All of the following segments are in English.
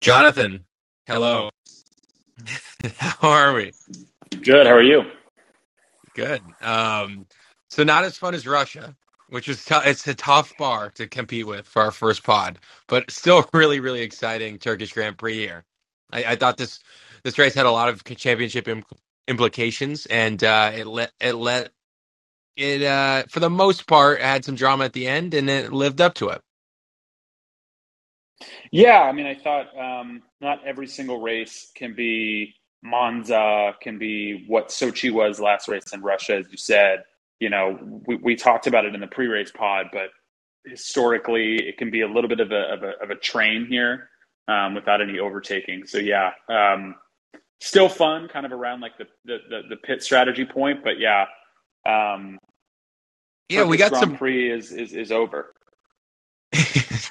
Jonathan, hello. How are we? Good. How are you? Good. Um, so not as fun as Russia, which is tou- it's a tough bar to compete with for our first pod, but still really, really exciting Turkish Grand Prix here. I, I thought this this race had a lot of championship Im- implications, and uh, it let it let it uh, for the most part had some drama at the end, and it lived up to it. Yeah, I mean, I thought um, not every single race can be Monza, can be what Sochi was last race in Russia, as you said. You know, we, we talked about it in the pre-race pod, but historically, it can be a little bit of a of a, of a train here um, without any overtaking. So yeah, um, still fun, kind of around like the the, the, the pit strategy point, but yeah, um, Yeah, we got Grand some Prix is is is over.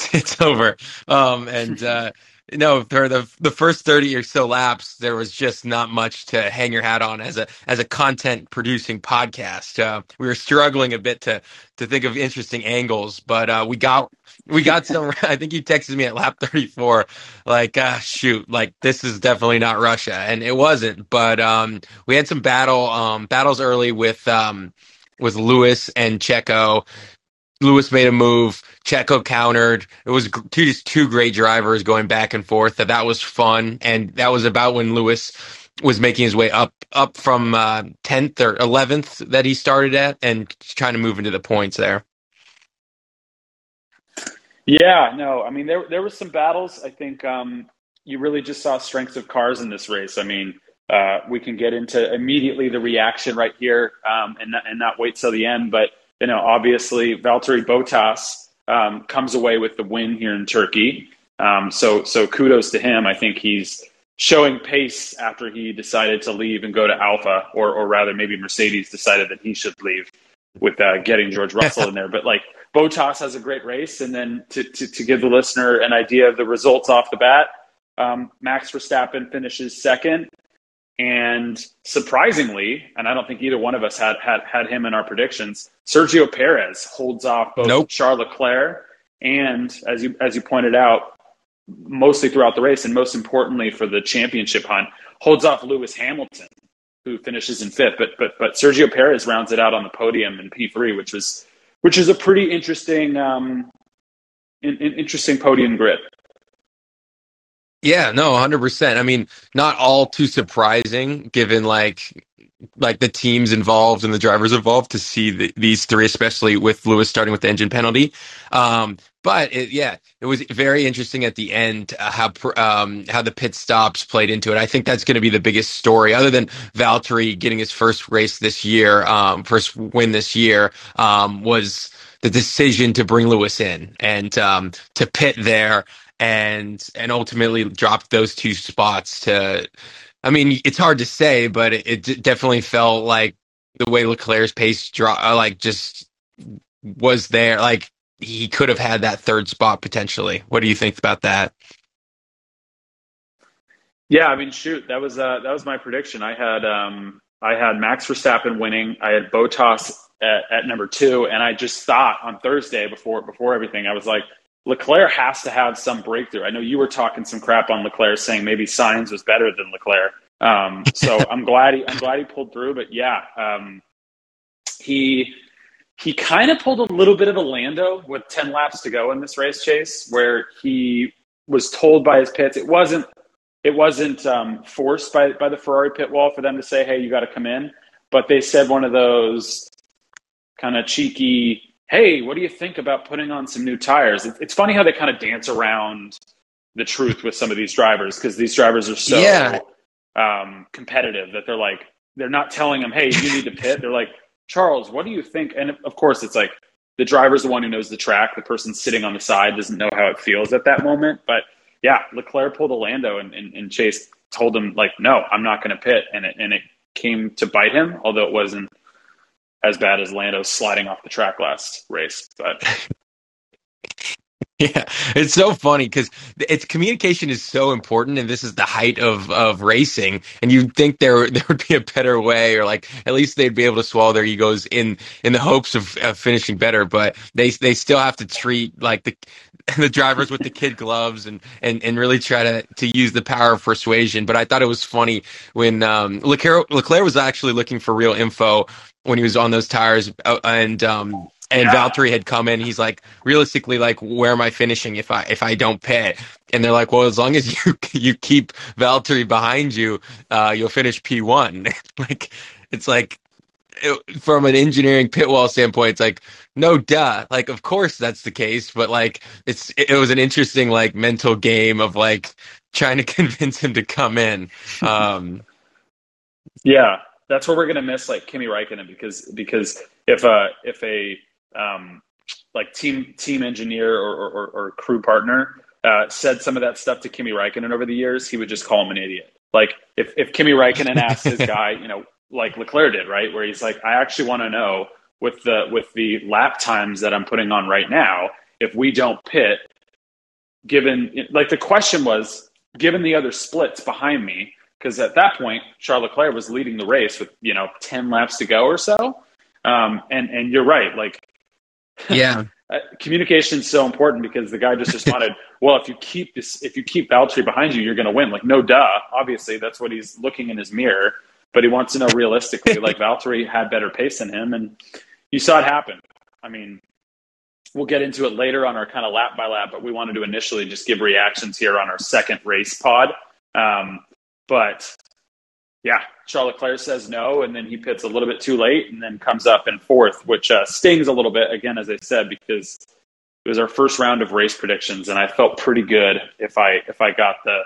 it's over. Um, and uh, no, for the the first thirty or so laps, there was just not much to hang your hat on as a as a content producing podcast. Uh, we were struggling a bit to to think of interesting angles, but uh, we got we got some. I think you texted me at lap thirty four, like uh, shoot, like this is definitely not Russia, and it wasn't. But um, we had some battle um, battles early with um, with Lewis and Checo Lewis made a move. Checo countered. It was two just two great drivers going back and forth. That that was fun, and that was about when Lewis was making his way up up from uh, tenth or eleventh that he started at, and trying to move into the points there. Yeah, no, I mean there there was some battles. I think um, you really just saw strengths of cars in this race. I mean, uh, we can get into immediately the reaction right here um, and and not wait till the end. But you know, obviously, Valtteri Bottas um, comes away with the win here in Turkey. Um, so so kudos to him. I think he's showing pace after he decided to leave and go to Alfa, or or rather, maybe Mercedes decided that he should leave with uh, getting George Russell in there. But like Bottas has a great race, and then to, to, to give the listener an idea of the results off the bat, um, Max Verstappen finishes second, and surprisingly, and I don't think either one of us had had, had him in our predictions. Sergio Perez holds off both Nope. Charles Leclerc and, as you as you pointed out, mostly throughout the race, and most importantly for the championship hunt, holds off Lewis Hamilton, who finishes in fifth. But but but Sergio Perez rounds it out on the podium in P three, which was which is a pretty interesting um, in, in- interesting podium grid. Yeah, no, hundred percent. I mean, not all too surprising, given like like the teams involved and the drivers involved to see the, these three, especially with Lewis starting with the engine penalty. Um, but it, yeah, it was very interesting at the end uh, how um, how the pit stops played into it. I think that's going to be the biggest story, other than Valtteri getting his first race this year, um, first win this year, um, was the decision to bring Lewis in and um, to pit there and and ultimately dropped those two spots to I mean, it's hard to say, but it, it definitely felt like the way Leclerc's pace draw, uh, like just was there. Like he could have had that third spot potentially. What do you think about that? Yeah, I mean, shoot, that was uh, that was my prediction. I had um, I had Max Verstappen winning. I had Bottas at, at number two, and I just thought on Thursday before before everything, I was like, Leclerc has to have some breakthrough. I know you were talking some crap on Leclerc, saying maybe Sainz was better than Leclerc. Um, so I'm glad he I'm glad he pulled through. But yeah, um, he he kind of pulled a little bit of a Lando with 10 laps to go in this race chase, where he was told by his pits it wasn't it wasn't um, forced by by the Ferrari pit wall for them to say, "Hey, you got to come in," but they said one of those kind of cheeky, "Hey, what do you think about putting on some new tires?" It, it's funny how they kind of dance around the truth with some of these drivers because these drivers are so Yeah. um, competitive that they're like they're not telling them, "Hey, you need to pit." They're like, "Charles, what do you think?" And of course, it's like the driver's the one who knows the track. The person sitting on the side doesn't know how it feels at that moment, but yeah, Leclerc pulled a Lando and, and, and Chase told him like, no, I'm not going to pit. And it, and it came to bite him, although it wasn't as bad as Lando sliding off the track last race. But Yeah, it's so funny because it's communication is so important, and this is the height of of racing. And you'd think there there would be a better way, or like at least they'd be able to swallow their egos in in the hopes of, of finishing better. But they they still have to treat like the the drivers with the kid gloves and, and, and really try to, to use the power of persuasion. But I thought it was funny when um, Leclerc, Leclerc was actually looking for real info when he was on those tires, uh, and um, and Yeah. Valtteri had come in. He's like, realistically, like, where am I finishing if I if I don't pit? And they're like, well, as long as you you keep Valtteri behind you, uh, you'll finish P one. like, it's like it, from an engineering pit wall standpoint, it's like no duh. Like, of course that's the case, but like, it's it, was an interesting like mental game of like trying to convince him to come in. Um, yeah, that's where we're gonna miss like Kimi Räikkönen because because if a if a um, like team team engineer or, or, or crew partner uh, said some of that stuff to Kimi Räikkönen over the years, he would just call him an idiot. Like if if Kimi Räikkönen asked his guy, you know, like Leclerc did, right, where he's like, I actually want to know with the with the lap times that I'm putting on right now, if we don't pit, given like the question was, given the other splits behind me, because at that point Charles Leclerc was leading the race with you know ten laps to go or so, um, and and you're right, like yeah. Uh, communication is so important because the guy just responded, "Well, if you keep this, if you keep Valtteri behind you, you're going to win." Like, no, duh. Obviously, that's what he's looking in his mirror, but he wants to know realistically. like, Valtteri had better pace than him, and you saw it happen. I mean, we'll get into it later on our kind of lap by lap, but we wanted to initially just give reactions here on our second race pod. Um, but yeah, Charles Leclerc says no, and then he pits a little bit too late, and then comes up in fourth, which uh, stings a little bit. Again, as I said, because it was our first round of race predictions, and I felt pretty good if I if I got the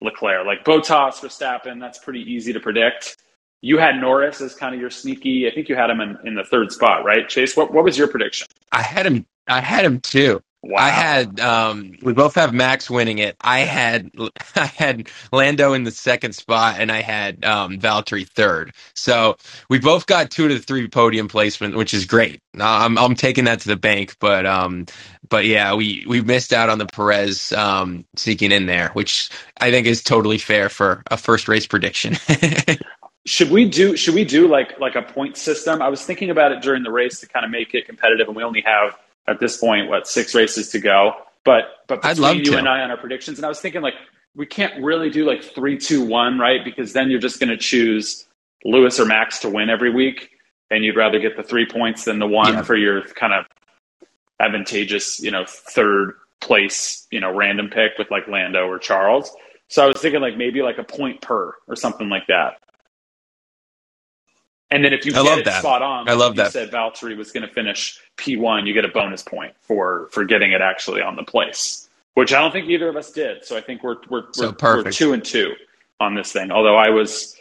Leclerc, like Bottas, Verstappen. That's pretty easy to predict. You had Norris as kind of your sneaky. I think you had him in, in the third spot, right, Chase? What what was your prediction? I had him. I had him too. Wow. I had um we both have Max winning it. I had I had Lando in the second spot and I had um Valtteri third. So we both got two to three podium placement, which is great. I'm I'm taking that to the bank, but um but yeah, we we missed out on the Perez um sneaking in there, which I think is totally fair for a first race prediction. should we do should we do like like a point system? I was thinking about it during the race to kind of make it competitive and we only have at this point, what six races to go. But but between you to. and I on our predictions, and I was thinking like we can't really do like three, two, one, right? Because then you're just going to choose Lewis or Max to win every week, and you'd rather get the three points than the one yeah. for your kind of advantageous, you know, third place, you know, random pick with like Lando or Charles. So I was thinking like maybe like a point per or something like that. And then if you I get love it that. spot on, I love you that. said Valtteri was going to finish P1, you get a bonus point for for getting it actually on the place, which I don't think either of us did. So I think we're we're so we're, we're two and two on this thing. Although I was,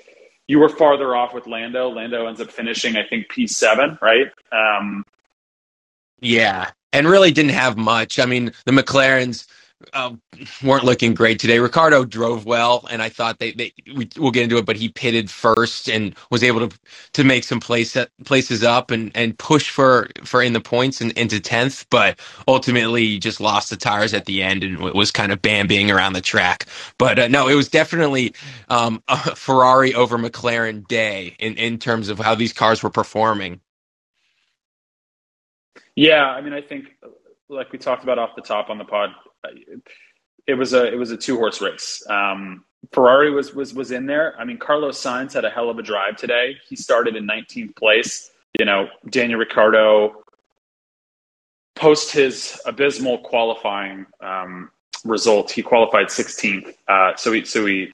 you were farther off with Lando. Lando ends up finishing, I think P7, right? Um, yeah, and really didn't have much. I mean, the McLarens uh, weren't looking great today. Ricciardo drove well, and I thought they, they we, will get into it, but he pitted first and was able to to make some place places up and, and push for for in the points and into tenth, but ultimately just lost the tires at the end and was kind of bambying around the track. But uh, no, it was definitely um, a Ferrari over McLaren day in in terms of how these cars were performing. Yeah, I mean, I think like we talked about off the top on the pod, it was a it was a two horse race. Um, Ferrari was was was in there. I mean, Carlos Sainz had a hell of a drive today. He started in 19th place. You know, Daniel Ricciardo post his abysmal qualifying um, result, he qualified 16th. Uh, so he so he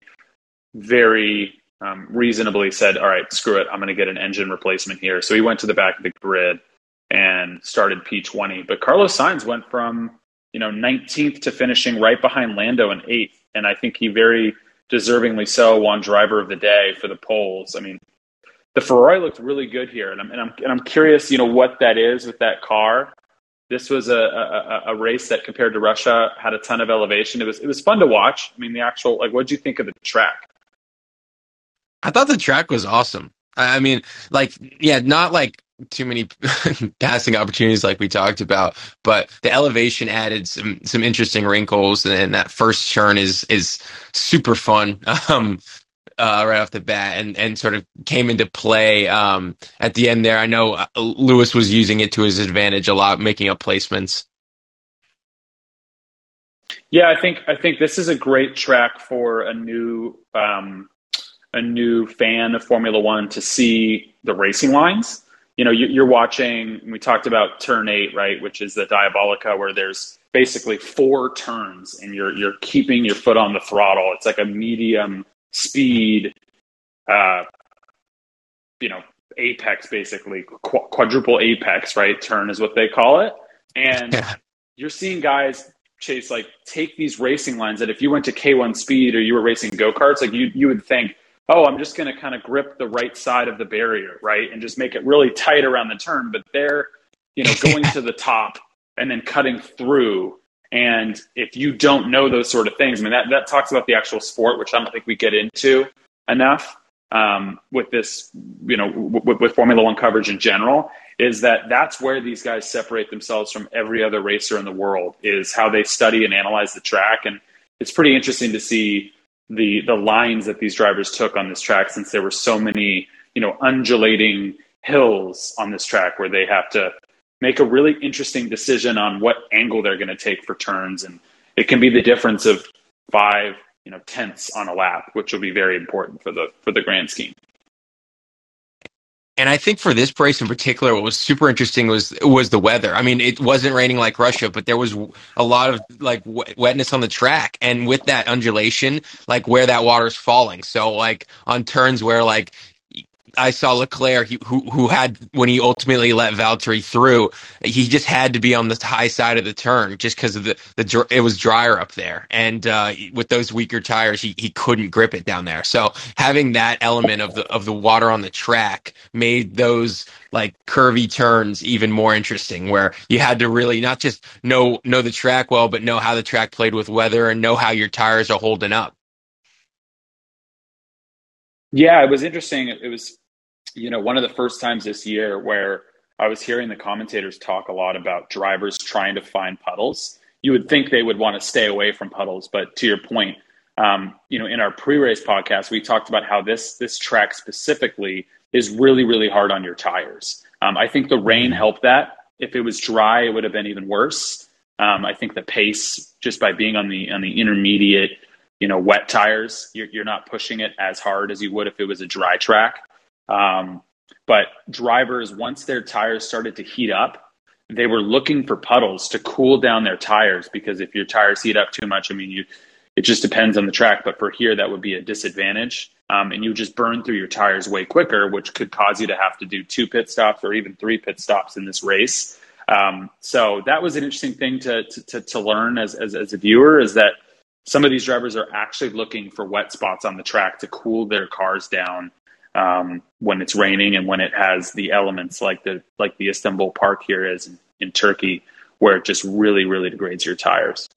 very um, reasonably said, "All right, screw it. I'm going to get an engine replacement here." So he went to the back of the grid and started P20. But Carlos Sainz went from you know 19th to finishing right behind Lando in eighth, and I think he very deservingly so won driver of the day for the polls. I mean, the Ferrari looked really good here, and I'm and I'm and I'm curious, you know, what that is with that car. This was a, a, a race that compared to Russia had a ton of elevation. It was it was fun to watch. I mean, the actual like, what did you think of the track? I thought the track was awesome. I mean, like, yeah, not like too many passing opportunities like we talked about, but the elevation added some some interesting wrinkles, and that first turn is is super fun. Um, uh, right off the bat, and and sort of came into play um, at the end there. I know uh, Lewis was using it to his advantage a lot, making up placements. Yeah, I think I think this is a great track for a new um, a new fan of Formula One to see the racing lines. You know, you're watching. We talked about turn eight, right, which is the Diabolica, where there's basically four turns, and you're you're keeping your foot on the throttle. It's like a medium speed, uh, you know, apex basically qu- quadruple apex, right? Turn is what they call it, and yeah. you're seeing guys chase like take these racing lines that if you went to K1 speed or you were racing go karts, like you you would think, oh, I'm just going to kind of grip the right side of the barrier, right, and just make it really tight around the turn, but they're you know going to the top and then cutting through. And if you don't know those sort of things, I mean, that, that talks about the actual sport, which I don't think we get into enough um, with this, you know, w- with Formula One coverage in general, is that that's where these guys separate themselves from every other racer in the world is how they study and analyze the track. And it's pretty interesting to see the the lines that these drivers took on this track since there were so many, you know, undulating hills on this track where they have to make a really interesting decision on what angle they're going to take for turns and it can be the difference of five you know tenths on a lap, which will be very important for the for the grand scheme. And I think for this race in particular, what was super interesting was was the weather. I mean, it wasn't raining like Russia, but there was a lot of like wetness on the track, and with that undulation, like where that water's falling. So like on turns where like I saw Leclerc, he, who who had when he ultimately let Valtteri through, he just had to be on the high side of the turn just because of the the it was drier up there, and uh, with those weaker tires, he, he couldn't grip it down there. So having that element of the of the water on the track made those like curvy turns even more interesting, where you had to really not just know know the track well, but know how the track played with weather and know how your tires are holding up. Yeah, it was interesting. It was you know, one of the first times this year where I was hearing the commentators talk a lot about drivers trying to find puddles. You would think they would want to stay away from puddles, but to your point, um, you know, in our pre-race podcast, we talked about how this this track specifically is really, really hard on your tires. Um, I think the rain mm-hmm. helped that. If it was dry, it would have been even worse. Um, I think the pace, just by being on the on the intermediate, you know, wet tires, you're, you're not pushing it as hard as you would if it was a dry track. Um, but drivers, once their tires started to heat up, they were looking for puddles to cool down their tires because if your tires heat up too much, I mean, you it just depends on the track. But for here, that would be a disadvantage, um, and you just burn through your tires way quicker, which could cause you to have to do two pit stops or even three pit stops in this race. Um, so that was an interesting thing to to, to learn as, as as a viewer is that some of these drivers are actually looking for wet spots on the track to cool their cars down um, when it's raining and when it has the elements like the like the Istanbul Park here is in, in Turkey, where it just really really degrades your tires.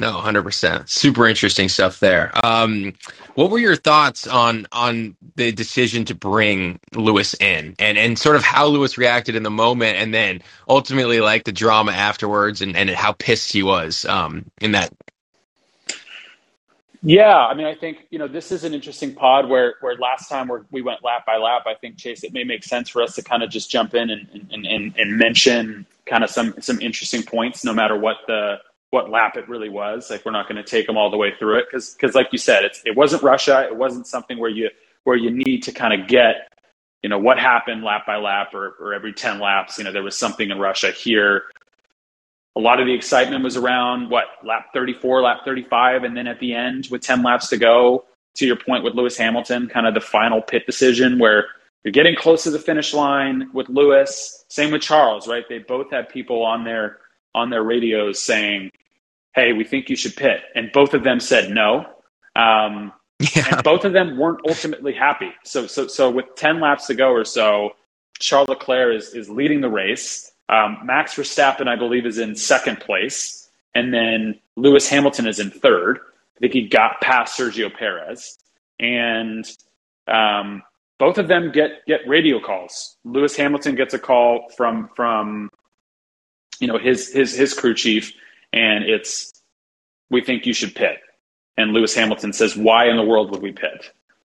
No, hundred percent. Super interesting stuff there. Um, what were your thoughts on on the decision to bring Lewis in, and and sort of how Lewis reacted in the moment, and then ultimately like the drama afterwards, and and how pissed he was um, in that yeah, I mean, I think you know this is an interesting pod where where last time we went lap by lap. I think Chase, it may make sense for us to kind of just jump in and and, and, and mention kind of some some interesting points, no matter what the what lap it really was. Like we're not going to take them all the way through it because because like you said, it's it wasn't Russia. It wasn't something where you where you need to kind of get you know what happened lap by lap or, or every 10 laps you know there was something in russia here a lot of the excitement was around what lap 34 lap 35 and then at the end with 10 laps to go to your point with lewis hamilton kind of the final pit decision where you're getting close to the finish line with lewis. Same with charles right? They both had people on their on their radios saying hey we think you should pit. And both of them said no. Um, yeah. and both of them weren't ultimately happy. So so so with 10 laps to go or so charles leclerc is is leading the race um, Max Verstappen, I believe, is in second place, and then Lewis Hamilton is in third. I think he got past Sergio Perez, and um, both of them get get radio calls. Lewis Hamilton gets a call from from you know his his his crew chief, and it's we think you should pit. And Lewis Hamilton says, "Why in the world would we pit?"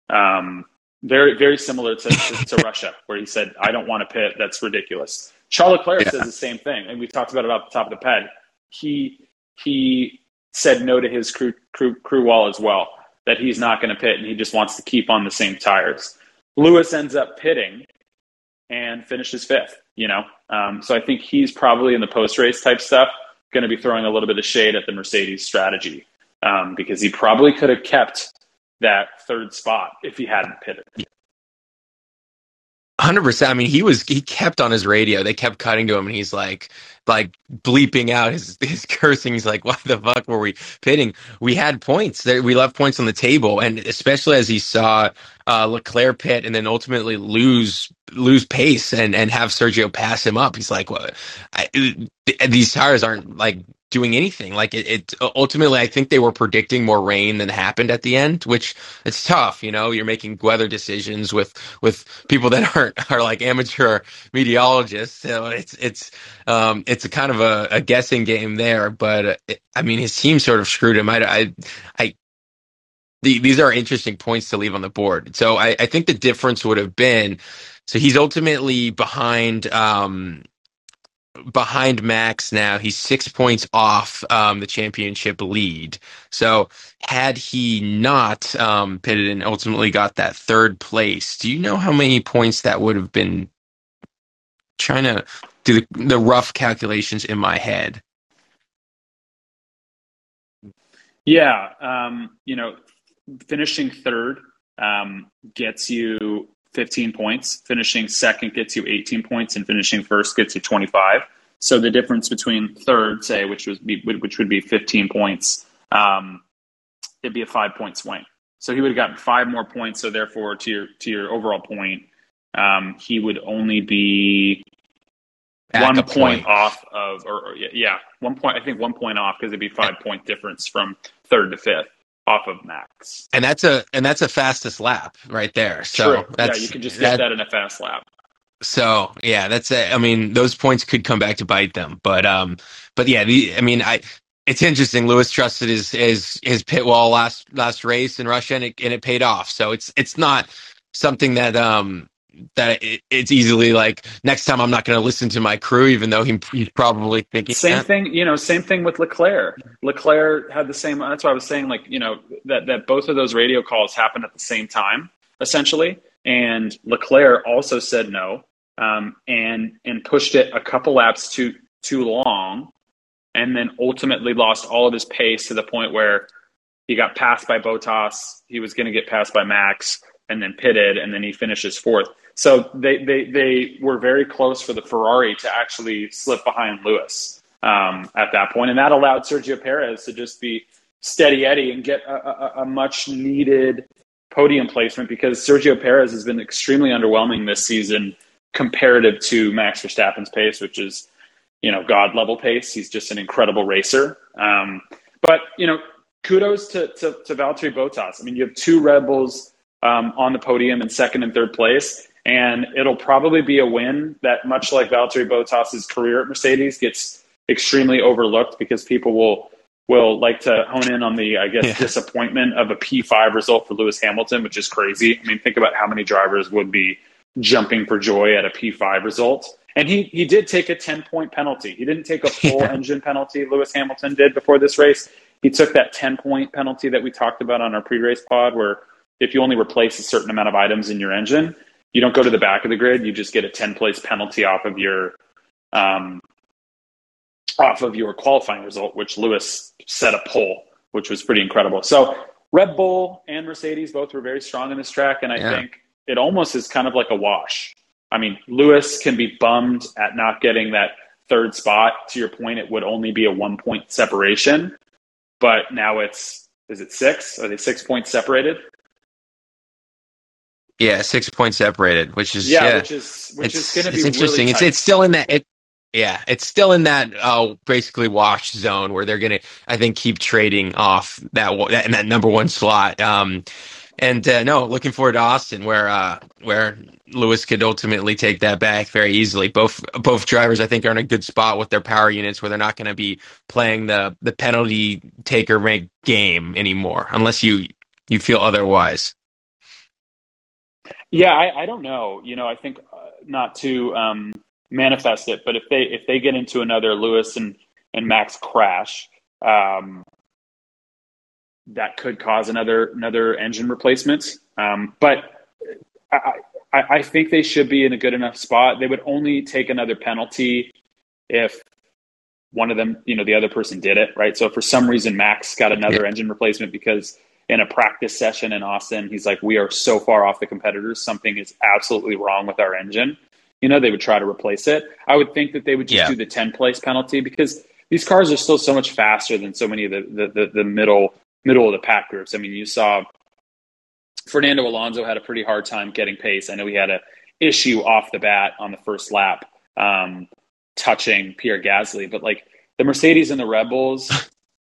Um, very very similar to, to, to Russia, where he said, "I don't want to pit. That's ridiculous." Charles Leclerc yeah. says the same thing, and we talked about it off the top of the pad. He he said no to his crew, crew, crew wall as well, that he's not going to pit and he just wants to keep on the same tires. Lewis ends up pitting and finishes fifth, you know? Um, so I think he's probably in the post race type stuff going to be throwing a little bit of shade at the Mercedes strategy um, because he probably could have kept that third spot if he hadn't pitted. Hundred percent. I mean, he was he kept on his radio. They kept cutting to him, and he's like, like bleeping out his his cursing. He's like, "Why the fuck were we pitting? We had points. We left points on the table." And especially as he saw uh, Leclerc pit and then ultimately lose lose pace and and have Sergio pass him up, he's like, "What? I, these tires aren't like doing anything. Like it, it, ultimately, I think they were predicting more rain than happened at the end, which it's tough. You know, you're making weather decisions with with people that aren't are like amateur meteorologists. So it's it's um, it's a kind of a, a guessing game there. But uh, it, I mean, his team sort of screwed him. I I. I the, these are interesting points to leave on the board. So I, I think the difference would have been so he's ultimately behind um, behind Max now. He's six points off um, the championship lead. So had he not um, pitted and ultimately got that third place, do you know how many points that would have been? Trying to do the, the rough calculations in my head. Yeah, um, you know, finishing third um, gets you 15 points. Finishing second gets you 18 points, and finishing first gets you 25. So the difference between third, say, which would be which would be 15 points, um, it'd be a five point swing. So he would have gotten five more points. So therefore, to your to your overall point, um, he would only be Back one point, point, off of, or, or, yeah, one point. I think one point off because it'd be five point difference from third to fifth off of max. And that's a and that's a fastest lap right there. So True. yeah, you can just get that, that in a fast lap. So yeah, that's it. I mean, those points could come back to bite them, but um, but yeah, the I mean, I it's interesting. Lewis trusted his his his pit wall last last race in Russia, and it and it paid off. So it's it's not something that um that it, it's easily like next time I'm not going to listen to my crew, even though he, he's probably thinking same that. thing. You know, same thing with Leclerc. Leclerc had the same. That's why I was saying like you know that that both of those radio calls happened at the same time essentially, and Leclerc also said no um, and and pushed it a couple laps too too long, and then ultimately lost all of his pace to the point where he got passed by Bottas. He was going to get passed by Max, and then pitted, and then he finishes fourth. So they they they were very close for the Ferrari to actually slip behind Lewis um, at that point, and that allowed Sergio Perez to just be steady Eddie and get a, a, a much needed podium placement because Sergio Perez has been extremely underwhelming this season comparative to Max Verstappen's pace, which is, you know, God level pace. He's just an incredible racer. Um, but, you know, kudos to, to, to Valtteri Bottas. I mean, you have two Red Bulls um, on the podium in second and third place, and it'll probably be a win that, much like Valtteri Bottas's career at Mercedes, gets extremely overlooked because people will will like to hone in on the, I guess, yeah. disappointment of a P5 result for Lewis Hamilton, which is crazy. I mean, think about how many drivers would be jumping for joy at a P5 result. And he, he did take a 10 point penalty. He didn't take a full yeah. engine penalty, Lewis Hamilton did before this race. He took that 10 point penalty that we talked about on our pre race pod, where if you only replace a certain amount of items in your engine, you don't go to the back of the grid. You just get a 10 place penalty off of your um, off of your qualifying result, which Lewis set a pole, which was pretty incredible. So Red Bull and Mercedes both were very strong in this track, and I yeah. think it almost is kind of like a wash. I mean, Lewis can be bummed at not getting that third spot. To your point, it would only be a one point separation, but now it's is it six? Are they six points separated? Yeah, six points separated, which is yeah, yeah. which is which it's, is going to be it's interesting. Really it's it's still in that it, yeah, it's still in that uh, basically wash zone where they're going to I think keep trading off that that in that number one slot. Um, and uh, no, looking forward to Austin, where uh, where Lewis could ultimately take that back very easily. Both both drivers, I think, are in a good spot with their power units, where they're not going to be playing the the penalty taker make game anymore, unless you you feel otherwise. Yeah, I, I don't know. You know, I think uh, not to um, manifest it, but if they if they get into another Lewis and and Max crash, um, that could cause another another engine replacement. Um, but I, I, I think they should be in a good enough spot. They would only take another penalty if one of them, you know, the other person did it, right? So for some reason Max got another yeah. engine replacement because in a practice session in Austin, he's like, "We are so far off the competitors. Something is absolutely wrong with our engine." You know, they would try to replace it. I would think that they would just yeah. do the 10 place penalty because these cars are still so much faster than so many of the, the, the, the middle middle of the pack groups. I mean, you saw Fernando Alonso had a pretty hard time getting pace. I know he had a issue off the bat on the first lap, um, touching Pierre Gasly, but like the Mercedes and the Rebels,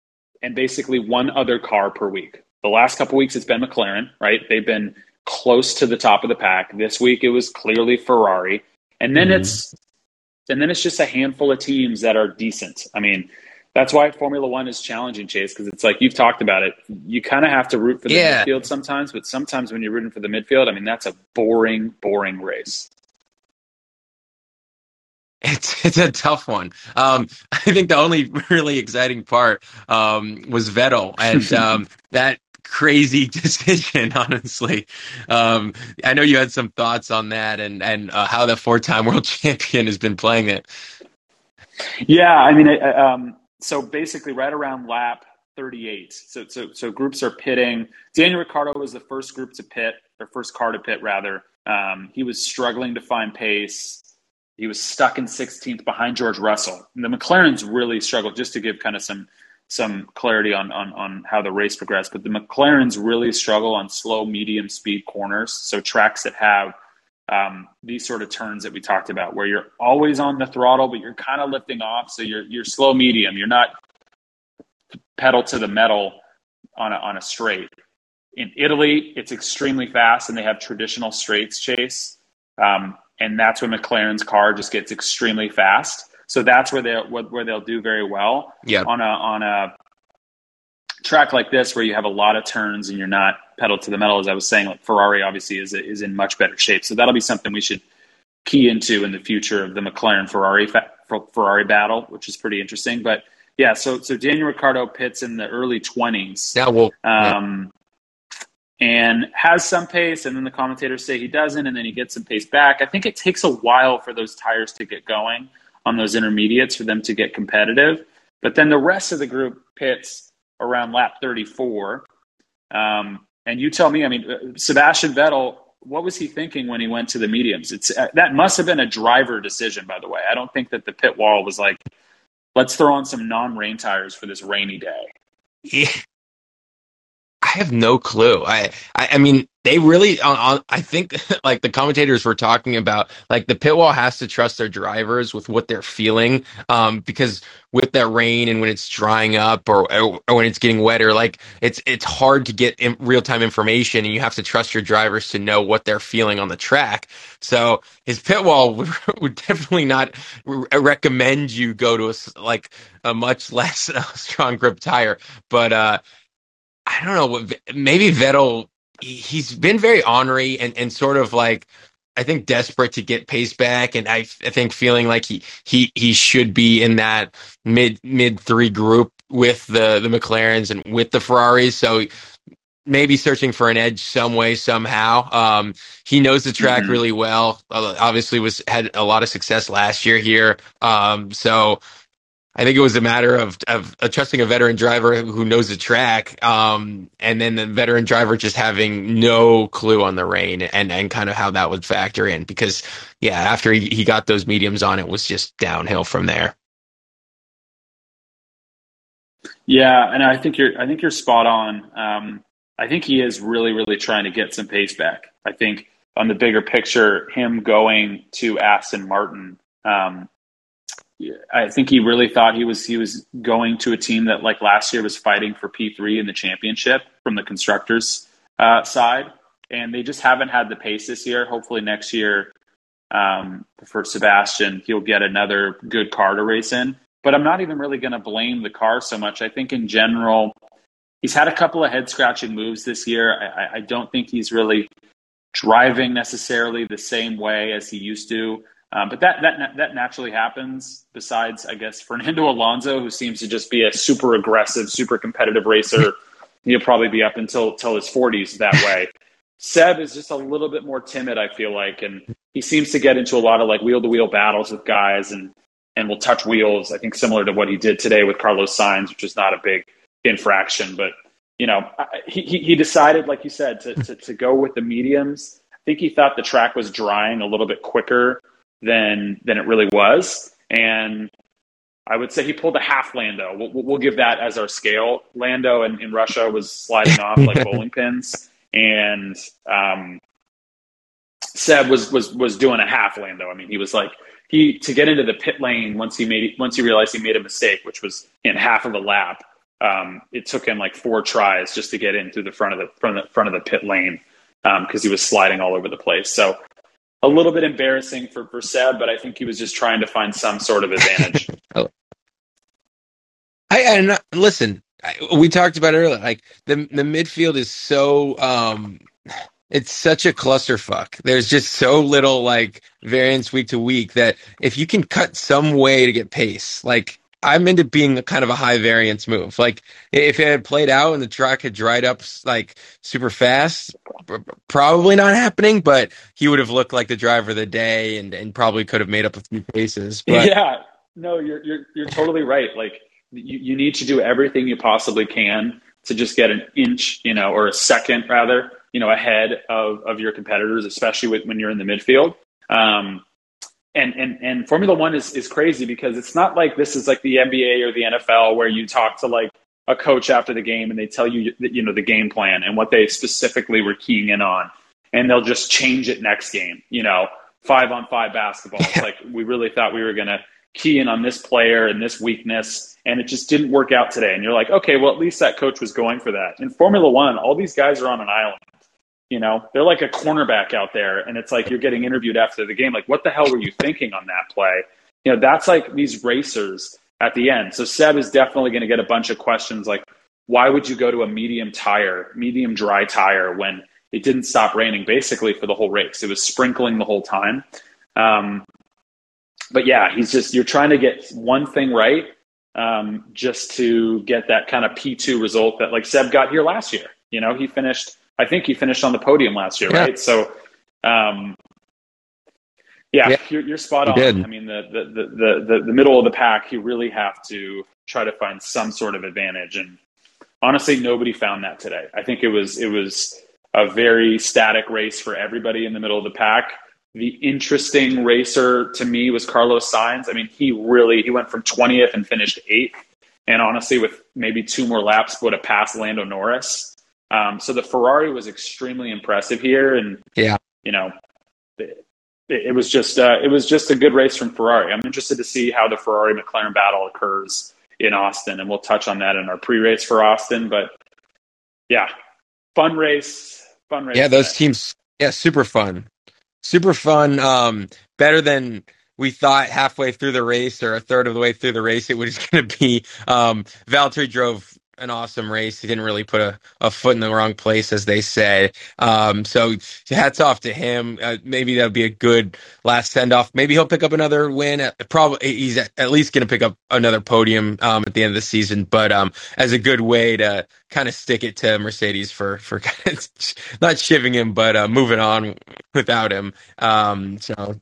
and basically one other car per week. The last couple weeks, it's been McLaren, right? They've been close to the top of the pack. This week, it was clearly Ferrari, and then mm-hmm. it's and then it's just a handful of teams that are decent. I mean, that's why Formula One is challenging, Chase, because it's like you've talked about it. You kind of have to root for the yeah. midfield sometimes, but sometimes when you're rooting for the midfield, I mean, that's a boring, boring race. It's it's a tough one. Um, I think the only really exciting part um, was Vettel and um, that crazy decision. Honestly, um, I know you had some thoughts on that and and uh, how the four time world champion has been playing it. Yeah, I mean, um, so basically right around lap 38. So, so, so groups are pitting. Daniel Ricciardo was the first group to pit, or first car to pit rather. Um, he was struggling to find pace. He was stuck in 16th behind George Russell. And the McLarens really struggled. Just to give kind of some some clarity on, on on how the race progressed, but the McLarens really struggle on slow, medium speed corners. So tracks that have um, these sort of turns that we talked about, where you're always on the throttle, but you're kind of lifting off. So you're you're slow medium. You're not pedal to the metal on a, on a straight. In Italy, it's extremely fast, and they have traditional straights chase, um, and that's when McLaren's car just gets extremely fast. So that's where they where they'll do very well. Yeah. On a on a track like this where you have a lot of turns and you're not pedal to the metal, as I was saying, like Ferrari obviously is is in much better shape. So that'll be something we should key into in the future of the McLaren Ferrari Ferrari battle, which is pretty interesting. But yeah, so so Daniel Ricciardo pits in the early twenties. Yeah, well, um, and has some pace, and then the commentators say he doesn't, and then he gets some pace back. I think it takes a while for those tires to get going on those intermediates for them to get competitive. But then the rest of the group pits around lap 34. Um, and you tell me, I mean, uh, Sebastian Vettel, what was he thinking when he went to the mediums? It's uh, that must have been a driver decision, by the way. I don't think that the pit wall was like, let's throw on some non-rain tires for this rainy day. Yeah. I have no clue. I, I, I mean, they really, uh, I think, like the commentators were talking about, like the pit wall has to trust their drivers with what they're feeling, um, because with that rain and when it's drying up or, or, when it's getting wetter, like it's it's hard to get in real time information, and you have to trust your drivers to know what they're feeling on the track. So his pit wall would, would definitely not recommend you go to a like a much less uh, strong grip tire, but. uh I don't know. Maybe Vettel. He's been very ornery and, and sort of like I think desperate to get pace back, and I, I think feeling like he he he should be in that mid mid three group with the the McLarens and with the Ferraris. So maybe searching for an edge some way somehow. Um, he knows the track mm-hmm. really well. Uh, obviously, was had a lot of success last year here. Um, so I think it was a matter of, of, trusting a veteran driver who knows the track, um, and then the veteran driver just having no clue on the rain and, and kind of how that would factor in. Because, yeah, after he, he got those mediums on, it was just downhill from there. Yeah, and I think you're I think you're spot on. Um, I think he is really really trying to get some pace back. I think on the bigger picture, him going to Aston Martin um, I think he really thought he was he was going to a team that like last year was fighting for P three in the championship from the constructors uh, side, and they just haven't had the pace this year. Hopefully next year um, for Sebastian, he'll get another good car to race in. But I'm not even really going to blame the car so much. I think in general, he's had a couple of head scratching moves this year. I, I don't think he's really driving necessarily the same way as he used to. Um, but that that that naturally happens. Besides, I guess Fernando Alonso, who seems to just be a super aggressive, super competitive racer, he'll probably be up until until his forties that way. Seb is just a little bit more timid, I feel like, and he seems to get into a lot of like wheel to wheel battles with guys and and will touch wheels. I think similar to what he did today with Carlos Sainz, which is not a big infraction, but you know, he, he decided, like you said, to, to, to go with the mediums. I think he thought the track was drying a little bit quicker than than it really was, and I would say he pulled a half Lando. We'll, we'll give that as our scale. Lando in, in Russia was sliding off like bowling pins, and um, Seb was was was doing a half Lando. I mean, he was like he to get into the pit lane once he made once he realized he made a mistake, which was in half of a lap um, it took him like four tries just to get in through the front of the front of the, front of the pit lane because um, he was sliding all over the place. So a little bit embarrassing for Seb, but I think he was just trying to find some sort of advantage. oh. I and listen, we talked about earlier. Like the the midfield is so um, it's such a clusterfuck. There's just so little like variance week to week that if you can cut some way to get pace, like I'm into being kind of a high variance move. Like if it had played out and the track had dried up like super fast, probably not happening. But he would have looked like the driver of the day and, and probably could have made up a few paces. But yeah, no, you're you're you're totally right. Like you, you need to do everything you possibly can to just get an inch, you know, or a second rather, you know, ahead of of your competitors, especially with, when you're in the midfield. Um, and and and Formula One is is crazy because it's not like this is like the NBA or the NFL where you talk to like a coach after the game and they tell you you know the game plan and what they specifically were keying in on, and they'll just change it next game. You know, five on five basketball. It's like we really thought we were gonna key in on this player and this weakness, and it just didn't work out today. And you're like, okay, well at least that coach was going for that. In Formula One, all these guys are on an island. You know, they're like a cornerback out there, and it's like you're getting interviewed after the game. Like, what the hell were you thinking on that play? You know, that's like these racers at the end. So Seb is definitely going to get a bunch of questions like, why would you go to a medium tire, medium dry tire when it didn't stop raining basically for the whole race? It was sprinkling the whole time. Um, but yeah, he's just, you're trying to get one thing right um, just to get that kind of P2 result that like Seb got here last year. You know, he finished I think he finished on the podium last year, yeah. right? So, um, yeah, yeah, you're, you're spot on. I mean, the, the, the, the, the middle of the pack, you really have to try to find some sort of advantage. And honestly, nobody found that today. I think it was, it was a very static race for everybody in the middle of the pack. The interesting racer to me was Carlos Sainz. I mean, he really, he went from 20th and finished eighth. And honestly, with maybe two more laps, would have passed Lando Norris. Um, so the Ferrari was extremely impressive here, and yeah, you know, it, it was just uh, it was just a good race from Ferrari. I'm interested to see how the Ferrari McLaren battle occurs in Austin, and we'll touch on that in our pre-race for Austin. But yeah, fun race, fun race. Yeah, those teams, yeah, super fun, super fun. Um, better than we thought halfway through the race or a third of the way through the race it was going to be. Um, Valtteri drove an awesome race. He didn't really put a, a foot in the wrong place, as they said. Um, so hats off to him. Uh, maybe that'll be a good last send off. Maybe he'll pick up another win. At, probably he's at, least going to pick up another podium um, at the end of the season. But um, as a good way to kind of stick it to Mercedes for for not shiving him, but uh, moving on without him. Um, so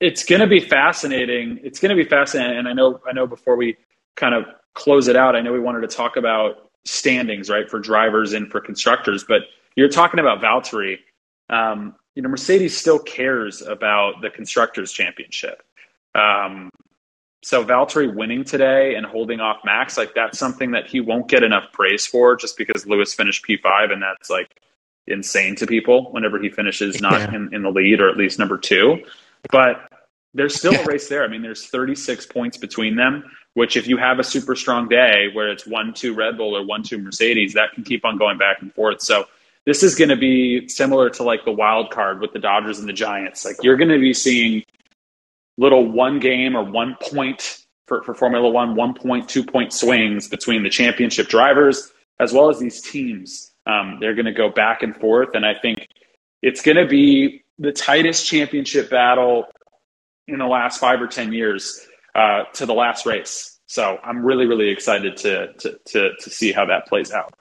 it's going to be fascinating. It's going to be fascinating. And I know I know before we kind of close it out, I know we wanted to talk about standings, right, for drivers and for constructors, but you're talking about Valtteri. Um, you know, Mercedes still cares about the constructors championship. Um, so Valtteri winning today and holding off Max, like that's something that he won't get enough praise for just because Lewis finished P5 and that's like insane to people whenever he finishes not yeah. in, in the lead or at least number two. But there's still a race there. I mean, there's 36 points between them which if you have a super strong day where it's one two Red Bull or one two Mercedes, that can keep on going back and forth. So this is going to be similar to like the wild card with the Dodgers and the Giants. Like you're going to be seeing little one game or one point for, for Formula One, one point, two point swings between the championship drivers as well as these teams. Um, they're going to go back and forth, and I think it's going to be the tightest championship battle in the last five or ten years uh, to the last race. So I'm really really excited to to to, to see how that plays out.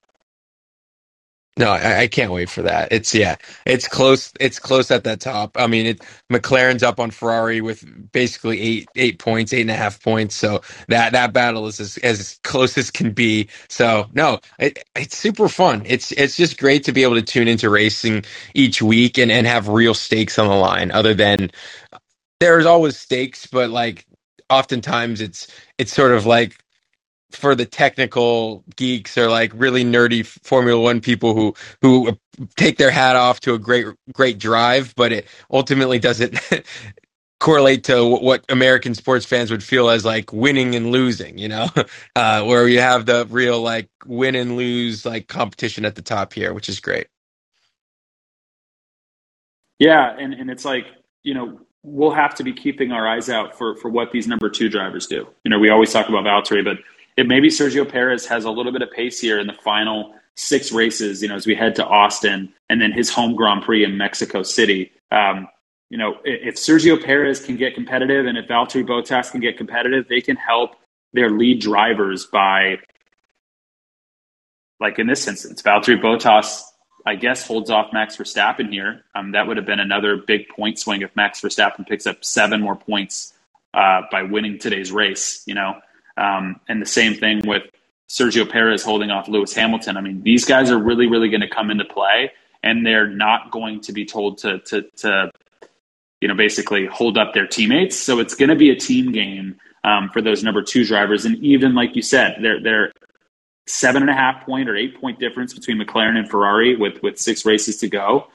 No, I, I, can't wait for that. It's yeah, it's close. It's close at that top. I mean, it, McLaren's up on Ferrari with basically eight eight points, eight and a half points. So that that battle is as, as close as can be. So no, it, it's super fun. It's it's just great to be able to tune into racing each week and and have real stakes on the line. Other than there's always stakes, but like oftentimes it's it's sort of like for the technical geeks or like really nerdy Formula One people who who take their hat off to a great great drive, but it ultimately doesn't correlate to what American sports fans would feel as like winning and losing, you know, uh, where you have the real like win and lose like competition at the top here, which is great. Yeah, and and it's like you know we'll have to be keeping our eyes out for for what these number two drivers do. You know, we always talk about Valtteri, but it maybe Sergio Perez has a little bit of pace here in the final six races, you know, as we head to Austin and then his home Grand Prix in Mexico City. Um, you know, if Sergio Perez can get competitive and if Valtteri Bottas can get competitive, they can help their lead drivers by, like in this instance, Valtteri Bottas, I guess, holds off Max Verstappen here. Um, that would have been another big point swing if Max Verstappen picks up seven more points uh, by winning today's race, you know. Um, and the same thing with Sergio Perez holding off Lewis Hamilton. I mean, these guys are really, really going to come into play, and they're not going to be told to, to, to you know, basically hold up their teammates. So it's going to be a team game um, for those number two drivers. And even like you said, they're they're seven and a half point or eight point difference between McLaren and Ferrari with with six races to go.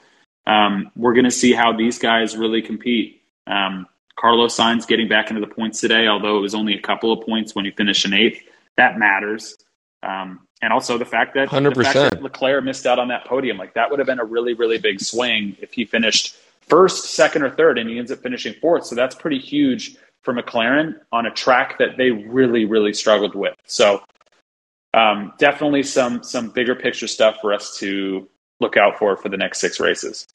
Um, we're going to see how these guys really compete. Um, Carlos Sainz getting back into the points today, although it was only a couple of points when he finished in eighth. That matters. Um, and also the fact that 100%. the fact that Leclerc missed out on that podium, like that would have been a really, really big swing if he finished first, second, or third, and he ends up finishing fourth. So that's pretty huge for McLaren on a track that they really, really struggled with. So um, definitely some some bigger picture stuff for us to look out for for the next six races.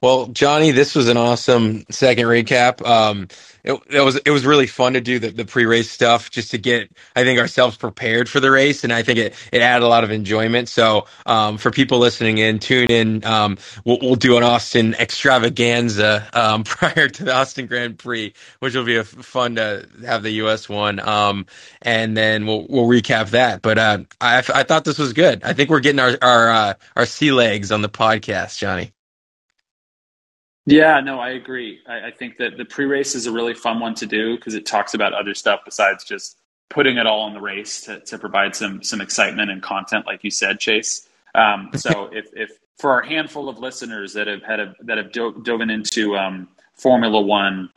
Well, Johnny, this was an awesome second recap. Um, it, it, was it was really fun to do the, the pre race stuff just to get I think ourselves prepared for the race, and I think it, it added a lot of enjoyment. So um, for people listening in, tune in. Um, we'll, we'll, do an Austin extravaganza um, prior to the Austin Grand Prix, which will be a fun to have the U.S. one, um, and then we'll we'll recap that. But uh, I I thought this was good. I think we're getting our our uh, our sea legs on the podcast, Johnny. Yeah, no, I agree. I, I think that the pre race is a really fun one to do because it talks about other stuff besides just putting it all in the race to, to provide some some excitement and content, like you said, Chase. Um, so if, if for our handful of listeners that have had a, that have do, dove into um, Formula One,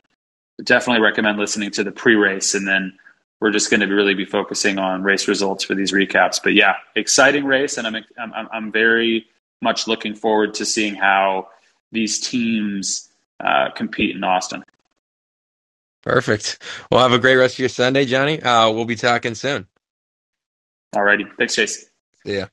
definitely recommend listening to the pre-race, and then we're just going to really be focusing on race results for these recaps. But yeah, exciting race, and I'm I'm, I'm very much looking forward to seeing how these teams uh, compete in Austin. Perfect. Well, have a great rest of your Sunday, Johnny. Uh, we'll be talking soon. All righty. Thanks, Chase. See ya.